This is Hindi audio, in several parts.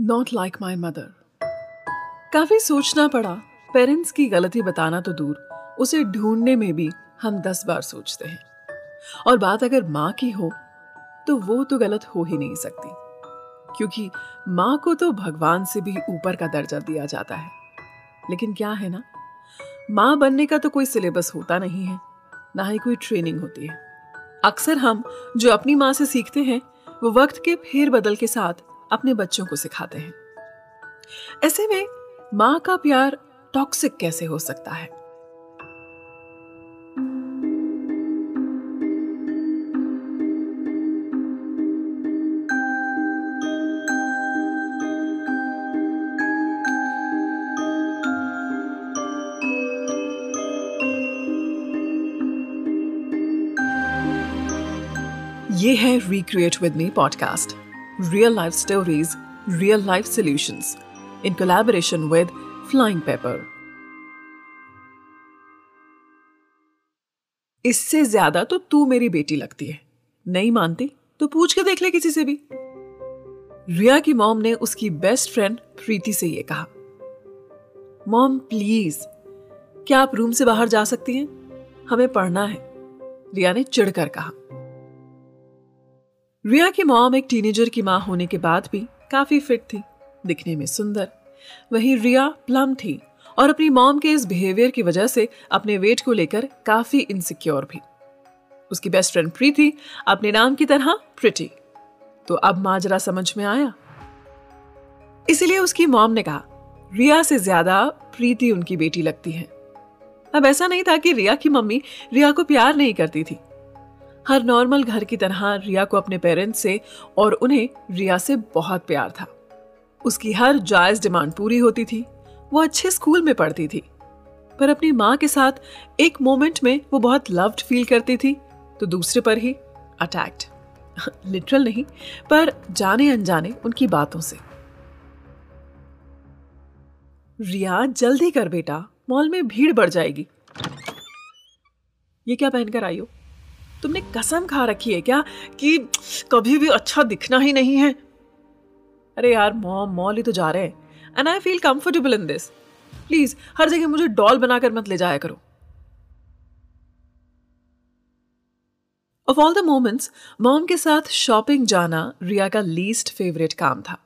नॉट लाइक माई मदर काफ़ी सोचना पड़ा। पेरेंट्स की गलती बताना तो दूर। उसे ढूँढने में भी हम दस बार सोचते हैं। और बात अगर माँ की हो तो वो तो गलत हो ही नहीं सकती। क्योंकि माँ को तो भगवान से भी ऊपर का दर्जा दिया जाता है। लेकिन क्या है ना? माँ बनने का तो कोई सिलेबस होता नहीं है। ना ही कोई ट्रेनिंग होती है। अक्सर हम जो अपनी माँ से सीखते हैं, वो वक्त के फेर बदल के साथ अपने बच्चों को सिखाते हैं। ऐसे में माँ का प्यार टॉक्सिक कैसे हो सकता है? ये है recreate with me podcast real life stories, real life solutions in collaboration with Flying Pepper. इससे ज़्यादा तो तू मेरी बेटी लगती है। नहीं मानती? तो पूछ के देख ले किसी से भी। रिया की मॉम ने उसकी बेस्ट फ्रेंड प्रीति से यह कहा। मॉम प्लीज़ क्या आप रूम से बाहर जा सकती हैं? हमें पढ़ना है। रिया ने चिढ़कर कहा। रिया की मॉम एक टीनेजर की माँ होने के बाद भी काफ़ी फिट थी, दिखने में सुंदर। वहीं रिया प्लम थी और अपनी मॉम के इस बिहेवियर की वजह से अपने वेट को लेकर काफ़ी इनसिक्योर भी। उसकी बेस्ट फ्रेंड प्रीति अपने नाम की तरह प्रिटी तो अब माजरा समझ में आया। इसीलिए उसकी मॉम ने कहा, रिया से ज़्यादा प्रीति उनकी बेटी लगती है। अब ऐसा नहीं था कि रिया की मम्मी रिया को प्यार नहीं करती थी। हर नॉर्मल घर की तरह रिया को अपने पेरेंट्स से और उन्हें रिया से बहुत प्यार था। उसकी हर जायज़ डिमांड पूरी होती थी। वो अच्छे स्कूल में पढ़ती थी। पर अपनी माँ के साथ एक मोमेंट में वो बहुत लव्ड फील करती थी तो दूसरे पर ही अटैक्ट लिटरल नहीं, पर जाने अनजाने उनकी बातों से। रिया, जल्दी कर बेटा मॉल में भीड़ बढ़ जाएगी। ये क्या पहनकर आई हो? तुमने कसम खा रखी है क्या कि कभी भी अच्छा दिखना ही नहीं है? अरे यार, मॉम, मॉल ही तो जा रहे हैं। And I feel comfortable in this please हर जगह मुझे डॉल बनाकर मत ले जाया करो। Of all the moments mom के साथ शॉपिंग जाना रिया का लीस्ट फेवरेट काम था।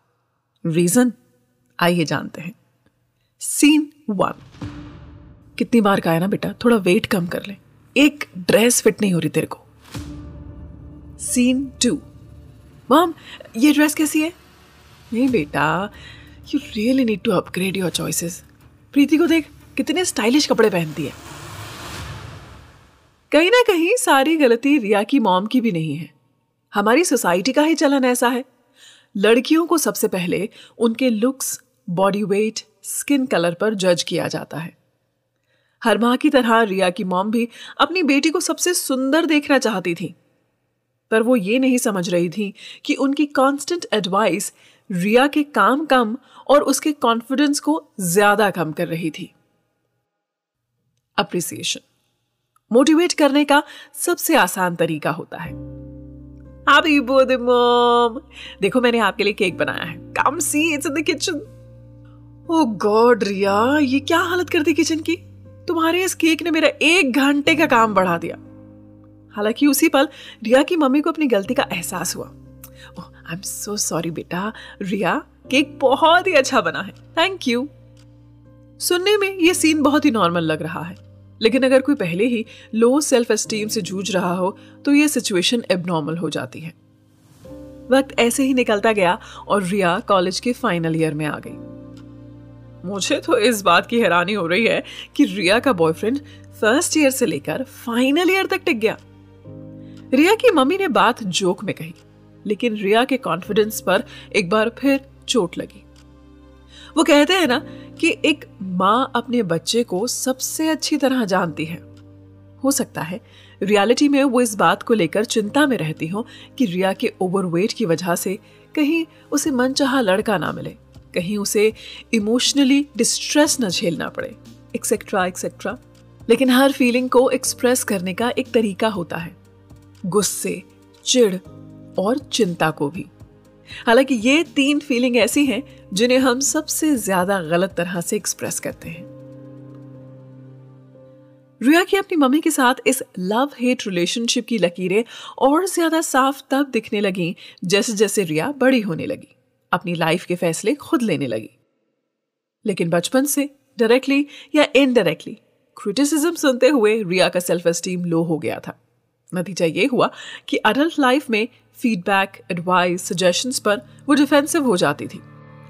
रीजन आइए जानते हैं। सीन वन कितनी बार कहा है ना बेटा, थोड़ा वेट कम कर ले। एक ड्रेस फिट नहीं हो रही तेरे को। सीन टू मॉम ये ड्रेस कैसी है? नहीं बेटा you really need to upgrade your choices Preeti को देख, कितने स्टाइलिश कपड़े पहनती है। कहीं ना कहीं सारी गलती रिया की मॉम की भी नहीं है। हमारी सोसाइटी का ही चलन ऐसा है। लड़कियों को सबसे पहले उनके looks body weight skin colour पर जज किया जाता है। हर माँ की तरह रिया की मॉम भी अपनी बेटी को सबसे सुंदर देखना चाहती थी। पर वो ये नहीं समझ रही थी कि उनकी कांस्टेंट एडवाइस रिया के काम कम और उसके कॉन्फिडेंस को ज़्यादा कम कर रही थी। अप्रिसिएशन मोटिवेट करने का सबसे आसान तरीका होता है। मॉम देखो, मैंने आपके लिए केक बनाया है। Come see it's in the kitchen oh God Riya, ये क्या हालत कर दी किचन की? तुम्हारे इस केक ने मेरा एक घंटे का काम बढ़ा दिया। हालाँकि उसी पल रिया की मम्मी को अपनी गलती का एहसास हुआ। आई एम सो सॉरी बेटा। रिया, केक बहुत ही अच्छा बना है। थैंक यू सुनने में यह सीन बहुत ही नॉर्मल लग रहा है। लेकिन अगर कोई पहले ही लो सेल्फ एस्टीम से जूझ रहा हो तो यह सिचुएशन एबनॉर्मल हो जाती है। वक्त ऐसे ही निकलता गया और रिया कॉलेज के फाइनल ईयर में आ गई। मुझे तो इस बात की हैरानी हो रही है कि रिया का बॉयफ्रेंड फ़र्स्ट ईयर से लेकर फाइनल ईयर तक टिक गया। रिया की मम्मी ने बात जोक में कही, लेकिन रिया के कॉन्फिडेंस पर एक बार फिर चोट लगी। वो कहते हैं ना कि एक माँ अपने बच्चे को सबसे अच्छी तरह जानती है। हो सकता है रियलिटी में वो इस बात को लेकर चिंता में रहती हो कि रिया के ओवरवेट की वजह से कहीं उसे मनचाहा लड़का ना मिले। कहीं उसे इमोशनली डिस्ट्रेस न झेलना पड़े एक्सेट्रा एक्सेट्रा लेकिन हर फीलिंग को एक्सप्रेस करने का एक तरीका होता है, गुस्से, चिढ़ और चिंता को भी। हालाँकि ये तीन फीलिंग ऐसी हैं जिन्हें हम सबसे ज़्यादा गलत तरह से एक्सप्रेस करते हैं। रिया की अपनी मम्मी के साथ इस लव हेट रिलेशनशिप की लकीरें और ज़्यादा साफ़ तब दिखने लगी जैसे जैसे रिया बड़ी होने लगी। अपनी लाइफ के फैसले खुद लेने लगी। लेकिन बचपन से डायरेक्टली या इनडायरेक्टली क्रिटिसिज्म सुनते हुए रिया का सेल्फ एस्टीम लो हो गया था। नतीजा ये हुआ कि अडल्ट लाइफ में फीडबैक एडवाइस सजेशंस पर वो डिफेंसिव हो जाती थी।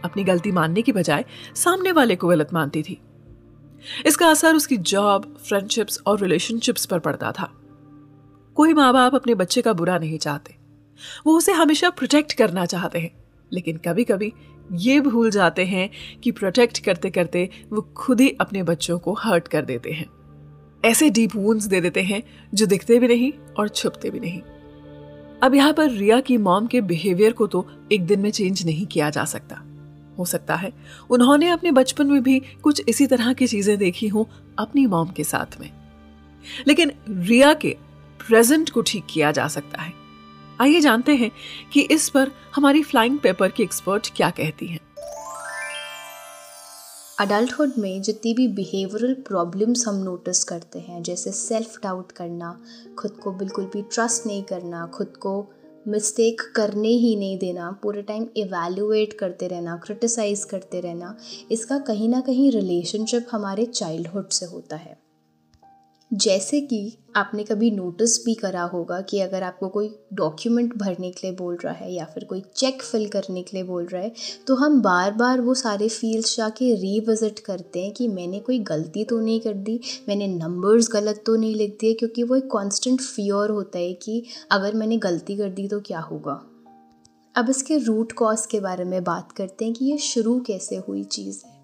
अपनी गलती मानने की बजाय सामने वाले को गलत मानती थी। इसका असर उसकी जॉब फ्रेंडशिप्स और रिलेशनशिप्स पर पड़ता था। कोई माँ बाप अपने बच्चे का बुरा नहीं चाहते। वो उसे हमेशा प्रोटेक्ट करना चाहते हैं। लेकिन कभी कभी ये भूल जाते हैं कि प्रोटेक्ट करते करते वो खुद ही अपने बच्चों को हर्ट कर देते हैं। ऐसे डीप वूंड्स दे देते हैं जो दिखते भी नहीं और छुपते भी नहीं। अब यहाँ पर रिया की मॉम के बिहेवियर को तो एक दिन में चेंज नहीं किया जा सकता। हो सकता है उन्होंने अपने बचपन में भी कुछ इसी तरह की चीज़ें देखी हों अपनी मॉम के साथ में। लेकिन रिया के प्रेजेंट को ठीक किया जा सकता है। आइए जानते हैं कि इस पर हमारी फ्लाइंग पेपर की एक्सपर्ट क्या कहती हैं। अडल्टहुड में जितनी भी बिहेवियरल प्रॉब्लम्स हम नोटिस करते हैं, जैसे सेल्फ डाउट करना, खुद को बिल्कुल भी ट्रस्ट नहीं करना, खुद को मिस्टेक करने ही नहीं देना, पूरे टाइम इवेल्युएट करते रहना क्रिटिसाइज़ करते रहना, इसका कहीं ना कहीं रिलेशनशिप हमारे चाइल्डहुड से होता है। जैसे कि आपने कभी नोटिस भी करा होगा कि अगर आपको कोई डॉक्यूमेंट भरने के लिए बोल रहा है या फिर कोई चेक फिल करने के लिए बोल रहा है तो हम बार बार वो सारे फील्ड्स जाके रीविज़िट करते हैं कि मैंने कोई गलती तो नहीं कर दी, मैंने नंबर्स गलत तो नहीं लिख दिए, क्योंकि वो एक कॉन्स्टेंट फियर होता है कि अगर मैंने गलती कर दी तो क्या होगा। अब इसके रूट कॉज के बारे में बात करते हैं कि ये शुरू कैसे हुई चीज़ है।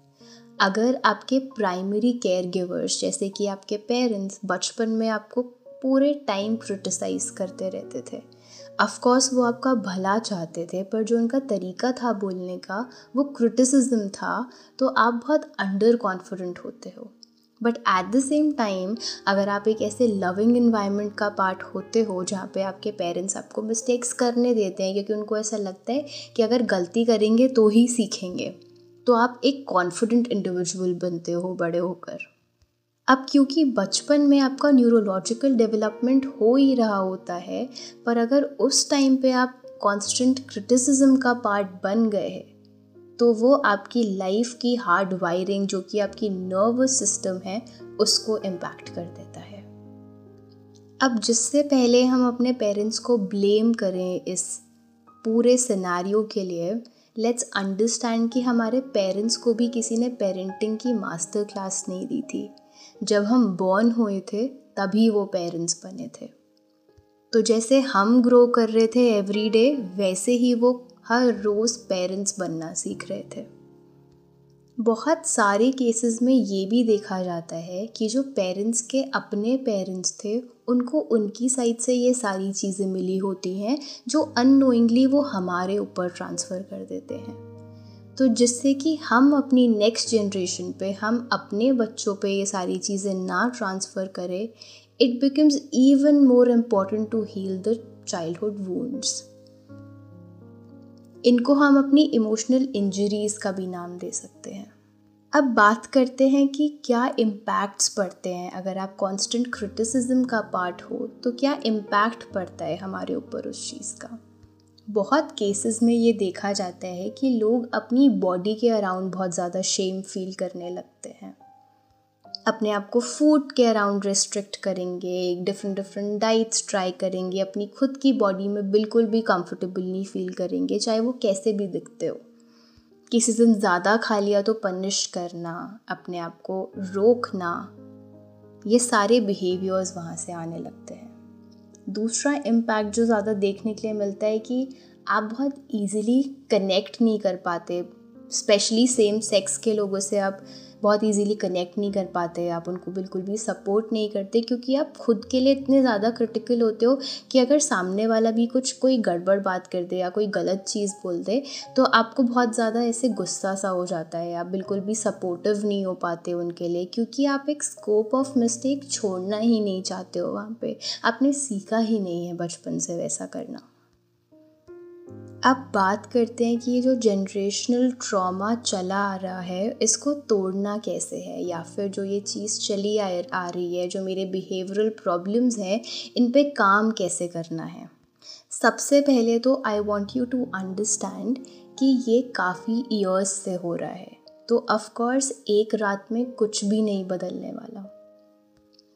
अगर आपके प्राइमरी केयर गिवर्स जैसे कि आपके पेरेंट्स बचपन में आपको पूरे टाइम क्रिटिसाइज़ करते रहते थे। अफकोर्स वो आपका भला चाहते थे, पर जो उनका तरीका था बोलने का, वो क्रिटिसिज्म था तो आप बहुत अंडर कॉन्फिडेंट होते हो। But at the same time अगर आप एक ऐसे लविंग इन्वायरमेंट का पार्ट होते हो, जहाँ पे आपके पेरेंट्स आपको मिस्टेक्स करने देते हैं, क्योंकि उनको ऐसा लगता है कि अगर गलती करेंगे तो ही सीखेंगे। तो आप एक कॉन्फिडेंट इंडिविजुअल बनते हो, बड़े होकर। अब क्योंकि बचपन में आपका न्यूरोलॉजिकल डेवलपमेंट हो ही रहा होता है, पर अगर उस टाइम पे आप कॉन्स्टेंट क्रिटिसिज्म का पार्ट बन गए हैं तो वो आपकी लाइफ की हार्ड वायरिंग जो कि आपकी नर्वस सिस्टम है, उसको इम्पैक्ट कर देता है। अब जिससे पहले हम अपने पेरेंट्स को ब्लेम करें इस पूरे सिनारियो के लिए लेट्स अंडरस्टैंड कि हमारे पेरेंट्स को भी किसी ने पेरेंटिंग की मास्टर क्लास नहीं दी थी। जब हम बॉर्न हुए थे, तभी वो पेरेंट्स बने थे। तो जैसे हम ग्रो कर रहे थे एवरी डे वैसे ही वो हर रोज़ पेरेंट्स बनना सीख रहे थे। बहुत सारे केसेस में ये भी देखा जाता है कि जो पेरेंट्स के अपने पेरेंट्स थे, उनको उनकी साइड से ये सारी चीज़ें मिली होती हैं, जो अननोइंगली वो हमारे ऊपर ट्रांसफ़र कर देते हैं। तो जिससे कि हम अपनी नेक्स्ट जनरेशन पे, हम अपने बच्चों पे ये सारी चीज़ें ना ट्रांसफ़र करें it becomes even more important to heal the childhood wounds इनको हम अपनी इमोशनल इंजरीज़ का भी नाम दे सकते हैं। अब बात करते हैं कि क्या इम्पैक्ट्स पड़ते हैं। अगर आप कांस्टेंट क्रिटिसिज्म का पार्ट हो तो क्या इम्पैक्ट पड़ता है हमारे ऊपर उस चीज़ का? बहुत केसेस में ये देखा जाता है कि लोग अपनी बॉडी के अराउंड बहुत ज़्यादा शेम फील करने लगते हैं। अपने आप को फ़ूड के अराउंड रिस्ट्रिक्ट करेंगे डिफरेंट डिफरेंट डाइट्स ट्राई करेंगे, अपनी खुद की बॉडी में बिल्कुल भी कंफर्टेबल नहीं फील करेंगे, चाहे वो कैसे भी दिखते हो। किसी दिन ज़्यादा खा लिया तो पनिश करना, अपने आप को रोकना, ये सारे बिहेवियर्स वहाँ से आने लगते हैं। दूसरा इम्पैक्ट जो ज़्यादा देखने के लिए मिलता है कि आप बहुत इजीली कनेक्ट नहीं कर पाते स्पेशली सेम सेक्स के लोगों से आप बहुत इजीली कनेक्ट नहीं कर पाते, आप उनको बिल्कुल भी सपोर्ट नहीं करते क्योंकि आप खुद के लिए इतने ज़्यादा क्रिटिकल होते हो कि अगर सामने वाला भी कुछ कोई गड़बड़ बात कर दे या कोई गलत चीज़ बोल दे तो आपको बहुत ज़्यादा ऐसे गुस्सा सा हो जाता है। आप बिल्कुल भी सपोर्टिव नहीं हो पाते उनके लिए क्योंकि आप एक स्कोप ऑफ़ मिस्टेक छोड़ना ही नहीं चाहते हो वहाँ पर आपने सीखा ही नहीं है बचपन से वैसा करना। अब बात करते हैं कि ये जो जनरेशनल ट्रॉमा चला आ रहा है इसको तोड़ना कैसे है? या फिर जो ये चीज़ चली आ, आ रही है जो मेरे बिहेवियरल प्रॉब्लम्स हैं इन पे काम कैसे करना है? सबसे पहले तो I want you to understand कि ये काफ़ी ईयर्स से हो रहा है। तो ऑफकोर्स एक रात में कुछ भी नहीं बदलने वाला।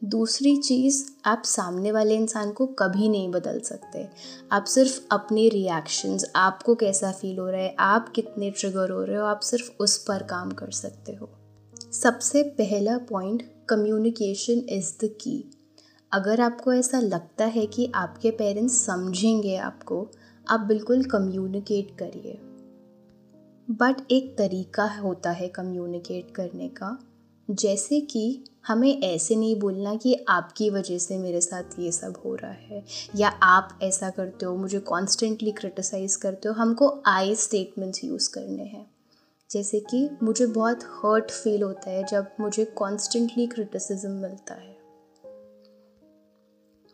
दूसरी चीज़, आप सामने वाले इंसान को कभी नहीं बदल सकते। आप सिर्फ़ अपने रिएक्शंस आपको कैसा फील हो रहा है, आप कितने ट्रिगर हो रहे हो, आप सिर्फ़ उस पर काम कर सकते हो। सबसे पहला point communication is the key अगर आपको ऐसा लगता है कि आपके पेरेंट्स समझेंगे आपको, आप बिल्कुल कम्युनिकेट करिए। बट एक तरीका होता है कम्युनिकेट करने का। जैसे कि हमें ऐसे नहीं बोलना कि आपकी वजह से मेरे साथ ये सब हो रहा है, या आप ऐसा करते हो, मुझे कॉन्स्टेंटली क्रिटिसाइज़ करते हो, हमको आई स्टेटमेंट्स यूज़ करने हैं। जैसे कि मुझे बहुत हर्ट फील होता है जब मुझे कॉन्स्टेंटली क्रिटिसिज्म मिलता है।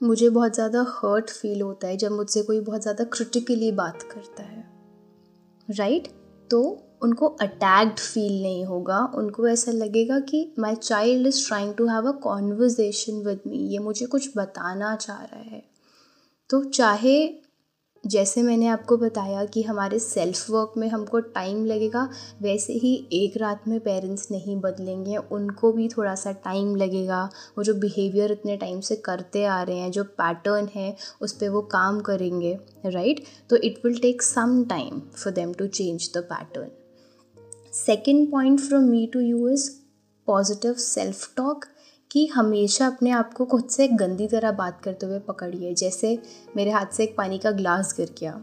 मुझे बहुत ज़्यादा हर्ट फील होता है जब मुझसे कोई बहुत ज़्यादा क्रिटिकली बात करता है। Right right? तो उनको अटैक्ड फील नहीं होगा। उनको ऐसा लगेगा कि my child is trying to have a conversation with me ये मुझे कुछ बताना चाह रहा है। तो चाहे जैसे मैंने आपको बताया कि हमारे सेल्फ वर्क में हमको टाइम लगेगा, वैसे ही एक रात में पेरेंट्स नहीं बदलेंगे। उनको भी थोड़ा सा टाइम लगेगा। वो जो बिहेवियर इतने टाइम से करते आ रहे हैं, जो पैटर्न है, उस पर वो काम करेंगे राइट तो it will take some time for them to change the pattern second point from me to you is positive self talk कि हमेशा अपने आप को खुद से गंदी तरह बात करते हुए पकड़िए, जैसे मेरे हाथ से एक पानी का ग्लास गिर गया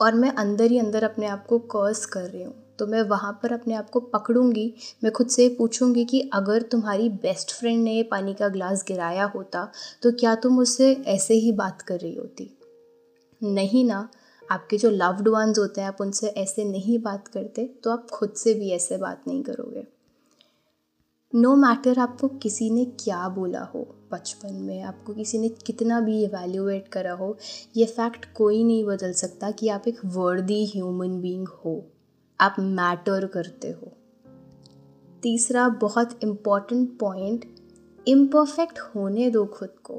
और मैं अंदर ही अंदर अपने आप को कर्स कर रही हूँ। तो मैं वहाँ पर अपने आप को पकड़ूँगी, मैं खुद से पूछूँगी कि अगर तुम्हारी बेस्ट फ्रेंड ने ये पानी का ग्लास गिराया होता तो क्या तुम उससे ऐसे ही बात कर रही होती? नहीं ना आपके जो लव्ड वंस होते हैं, आप उनसे ऐसे नहीं बात करते तो आप खुद से भी ऐसे बात नहीं करोगे। नो no मैटर आपको किसी ने क्या बोला हो बचपन में, आपको किसी ने कितना भी इवेल्यूएट करा हो, ये फैक्ट कोई नहीं बदल सकता कि आप एक वर्दी ह्यूमन बीइंग हो। आप मैटर करते हो। तीसरा बहुत इंपॉर्टेंट पॉइंट इम्परफेक्ट होने दो खुद को।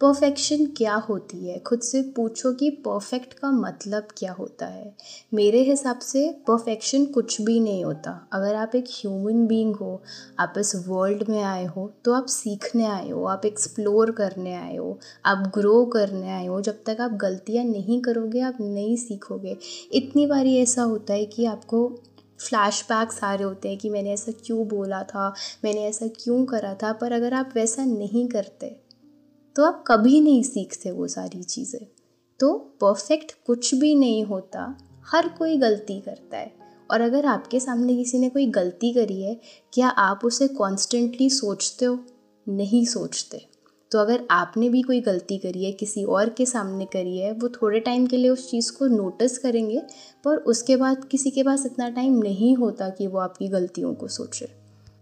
परफेक्शन क्या होती है? खुद से पूछो कि परफेक्ट का मतलब क्या होता है। मेरे हिसाब से परफेक्शन कुछ भी नहीं होता। अगर आप एक ह्यूमन बीइंग हो, आप इस वर्ल्ड में आए हो तो आप सीखने आए हो, आप एक्सप्लोर करने आए हो, आप ग्रो करने आए हो, जब तक आप गलतियाँ नहीं करोगे, आप नहीं सीखोगे। इतनी बारी ऐसा होता है कि आपको फ्लैशबैक्स आ रहे होते हैं कि मैंने ऐसा क्यों बोला था, मैंने ऐसा क्यों करा था, पर अगर आप वैसा नहीं करते तो आप कभी नहीं सीखते वो सारी चीज़ें। तो परफेक्ट कुछ भी नहीं होता, हर कोई गलती करता है। और अगर आपके सामने किसी ने कोई गलती करी है, क्या आप उसे कॉन्स्टेंटली सोचते हो? नहीं सोचते। तो अगर आपने भी कोई गलती करी है, किसी और के सामने करी है, वो थोड़े टाइम के लिए उस चीज़ को नोटिस करेंगे, पर उसके बाद किसी के पास इतना टाइम नहीं होता कि वो आपकी गलतियों को सोचे।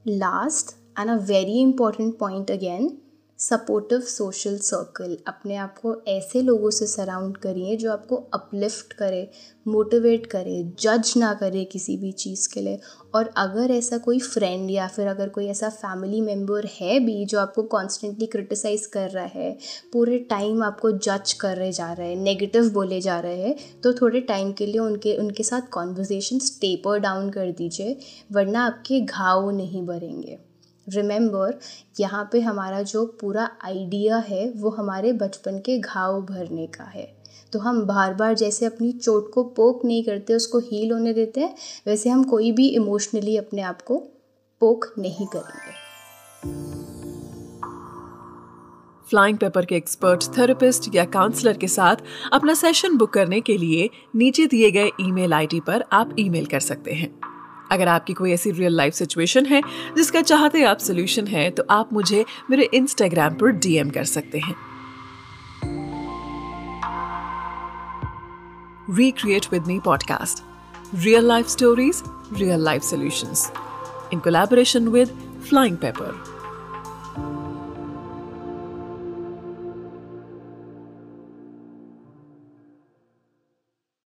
Last and a very important point again supportive social circle अपने आप को ऐसे लोगों से सराउंड करिए जो आपको अपलिफ्ट करे मोटिवेट करे जज ना करे किसी भी चीज़ के लिए। और अगर ऐसा कोई फ्रेंड या फिर अगर कोई ऐसा फैमिली मेंबर है भी जो आपको कॉन्स्टेंटली क्रिटिसाइज़ कर रहा है, पूरे टाइम आपको जज कर रहे जा रहे हैं नेगेटिव बोले जा रहे हैं तो थोड़े टाइम के लिए उनके उनके साथ कॉन्वर्जेसन टेपर डाउन कर दीजिए, वरना आपके घाव नहीं भरेंगे। रिमेंबर यहाँ पे हमारा जो पूरा आइडिया है, वो हमारे बचपन के घाव भरने का है। तो हम बार बार जैसे अपनी चोट को पोक नहीं करते, उसको हील होने देते हैं, वैसे हम कोई भी इमोशनली अपने आप को पोक नहीं करेंगे। फ्लाइंग पेपर के एक्सपर्ट थेरेपिस्ट या काउंसलर के साथ अपना सेशन बुक करने के लिए नीचे दिए गए ईमेल आईडी पर आप ईमेल कर सकते हैं। अगर आपकी कोई ऐसी रियल लाइफ सिचुएशन है जिसका चाहते आप सोल्यूशन है तो आप मुझे मेरे इंस्टाग्राम पर डीएम कर सकते हैं Recreate with Me podcast. Real life stories, real life solutions. In collaboration with Flying Pepper.